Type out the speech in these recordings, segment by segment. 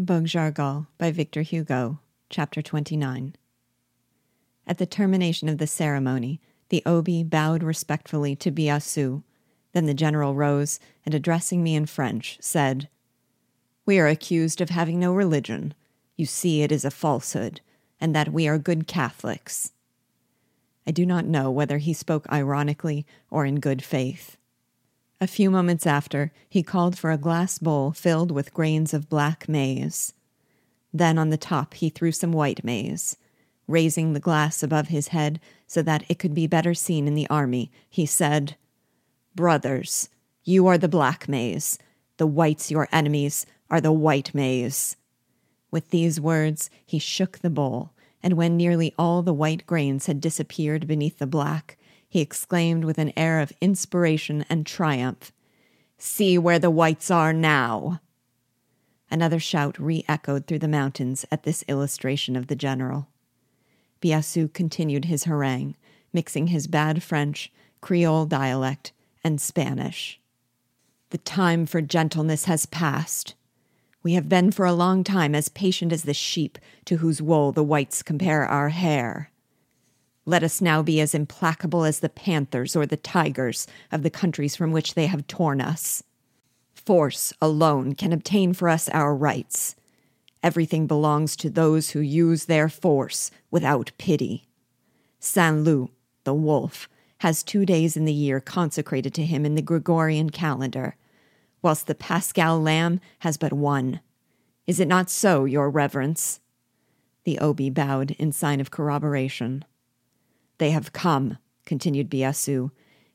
Bogue by Victor Hugo, Chapter 29. At the termination of the ceremony, the Obi bowed respectfully to Biassou. Then the general rose and, addressing me in French, said, We are accused of having no religion. You see, it is a falsehood, and that we are good Catholics. I do not know whether he spoke ironically or in good faith. A few moments after, he called for a glass bowl filled with grains of black maize. Then on the top he threw some white maize. Raising the glass above his head so that it could be better seen in the army, he said, Brothers, you are the black maize. The whites, your enemies, are the white maize. With these words, he shook the bowl, and when nearly all the white grains had disappeared beneath the black, he exclaimed with an air of inspiration and triumph, See where the whites are now! Another shout re echoed through the mountains at this illustration of the general. Biassou continued his harangue, mixing his bad French, Creole dialect, and Spanish. The time for gentleness has passed. We have been for a long time as patient as the sheep to whose wool the whites compare our hair. Let us now be as implacable as the panthers or the tigers of the countries from which they have torn us. Force alone can obtain for us our rights. Everything belongs to those who use their force without pity. Saint Loup, the wolf, has two days in the year consecrated to him in the Gregorian calendar, whilst the Paschal lamb has but one. Is it not so, Your Reverence? The Obi bowed in sign of corroboration. They have come, continued Biassou.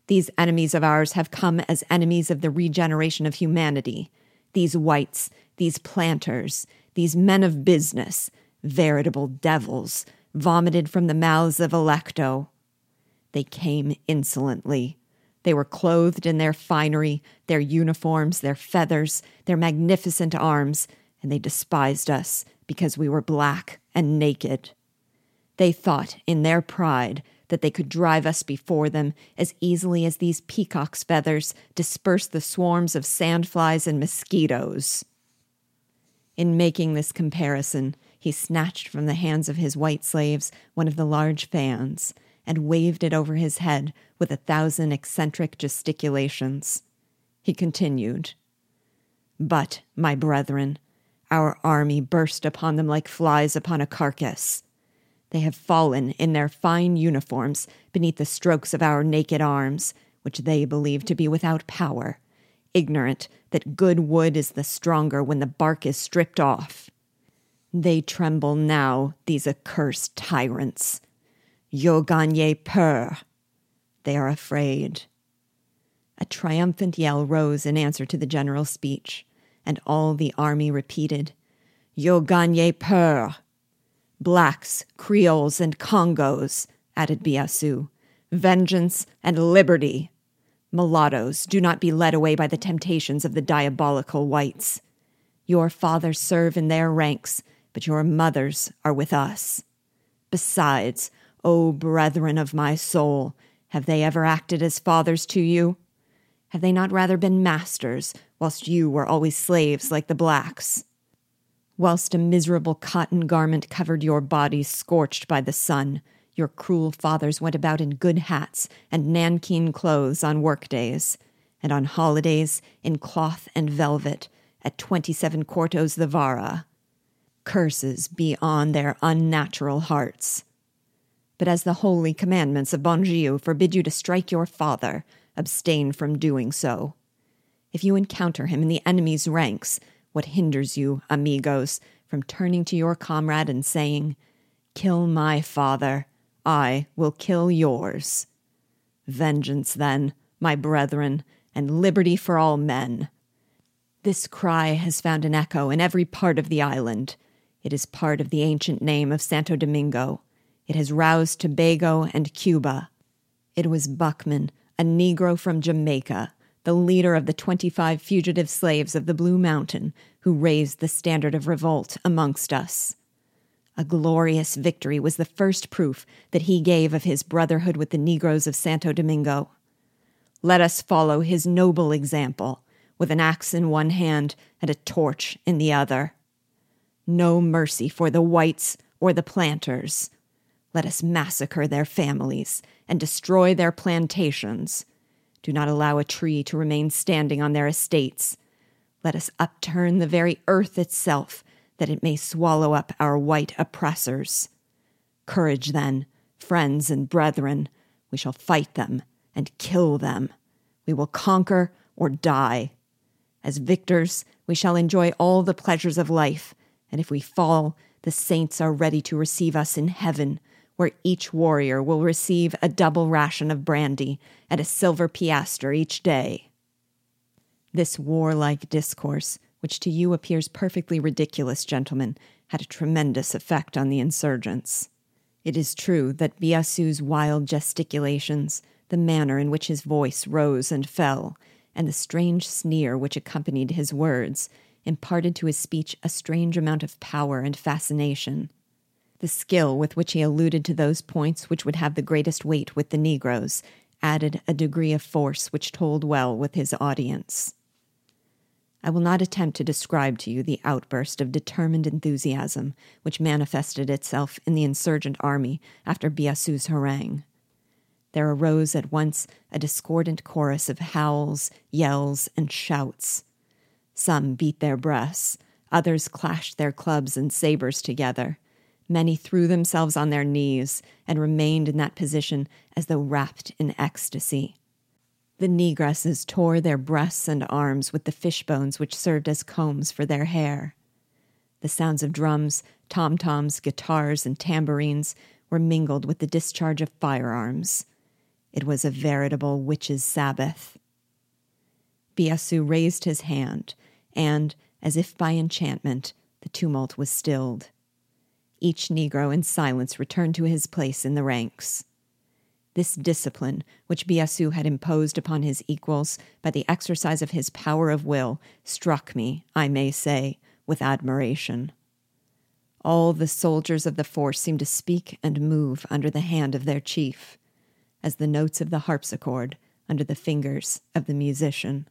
These enemies of ours have come as enemies of the regeneration of humanity. These whites, these planters, these men of business, veritable devils, vomited from the mouths of Alecto. They came insolently. They were clothed in their finery, their uniforms, their feathers, their magnificent arms, and they despised us because we were black and naked. They thought, in their pride, that they could drive us before them as easily as these peacock's feathers disperse the swarms of sandflies and mosquitoes. In making this comparison, he snatched from the hands of his white slaves one of the large fans and waved it over his head with a thousand eccentric gesticulations. He continued, But, my brethren, our army burst upon them like flies upon a carcass. They have fallen in their fine uniforms beneath the strokes of our naked arms, which they believe to be without power, ignorant that good wood is the stronger when the bark is stripped off. They tremble now, these accursed tyrants. Yo gagne peur. They are afraid. A triumphant yell rose in answer to the general's speech, and all the army repeated, Yo gagne peur. Blacks, Creoles, and Congos, added Biassou. Vengeance and liberty. Mulattoes, do not be led away by the temptations of the diabolical whites. Your fathers serve in their ranks, but your mothers are with us. Besides, O brethren of my soul, have they ever acted as fathers to you? Have they not rather been masters, whilst you were always slaves like the blacks? Whilst a miserable cotton garment covered your bodies scorched by the sun, your cruel fathers went about in good hats and nankeen clothes on workdays, and on holidays in cloth and velvet at twenty seven quartos the vara. Curses be on their unnatural hearts. But as the holy commandments of Bon forbid you to strike your father, abstain from doing so. If you encounter him in the enemy's ranks, what hinders you, amigos, from turning to your comrade and saying, Kill my father, I will kill yours? Vengeance, then, my brethren, and liberty for all men. This cry has found an echo in every part of the island. It is part of the ancient name of Santo Domingo. It has roused Tobago and Cuba. It was Buckman, a Negro from Jamaica, the leader of the 25 fugitive slaves of the Blue Mountain, who raised the standard of revolt amongst us. A glorious victory was the first proof that he gave of his brotherhood with the Negroes of Santo Domingo. Let us follow his noble example, with an axe in one hand and a torch in the other. No mercy for the whites or the planters. Let us massacre their families and destroy their plantations. Do not allow a tree to remain standing on their estates. Let us upturn the very earth itself, that it may swallow up our white oppressors. Courage, then, friends and brethren. We shall fight them and kill them. We will conquer or die. As victors, we shall enjoy all the pleasures of life, and if we fall, the saints are ready to receive us in heaven, where each warrior will receive a double ration of brandy and a silver piastre each day. This warlike discourse, which to you appears perfectly ridiculous, gentlemen, had a tremendous effect on the insurgents. It is true that Biassou's wild gesticulations, the manner in which his voice rose and fell, and the strange sneer which accompanied his words imparted to his speech a strange amount of power and fascination. The skill with which he alluded to those points which would have the greatest weight with the Negroes added a degree of force which told well with his audience. I will not attempt to describe to you the outburst of determined enthusiasm which manifested itself in the insurgent army after Biassou's harangue there arose at once a discordant chorus of howls, yells, and shouts. Some beat their breasts, others clashed their clubs and sabers together. Many threw themselves on their knees and remained in that position as though wrapped in ecstasy. The negresses tore their breasts and arms with the fish bones which served as combs for their hair. The sounds of drums, tom toms, guitars, and tambourines were mingled with the discharge of firearms. It was a veritable witches' Sabbath. Biassou raised his hand, and, as if by enchantment, the tumult was stilled. Each Negro in silence returned to his place in the ranks. This discipline, which Biassou had imposed upon his equals by the exercise of his power of will, struck me, I may say, with admiration. All the soldiers of the force seemed to speak and move under the hand of their chief as the notes of the harpsichord under the fingers of the musician.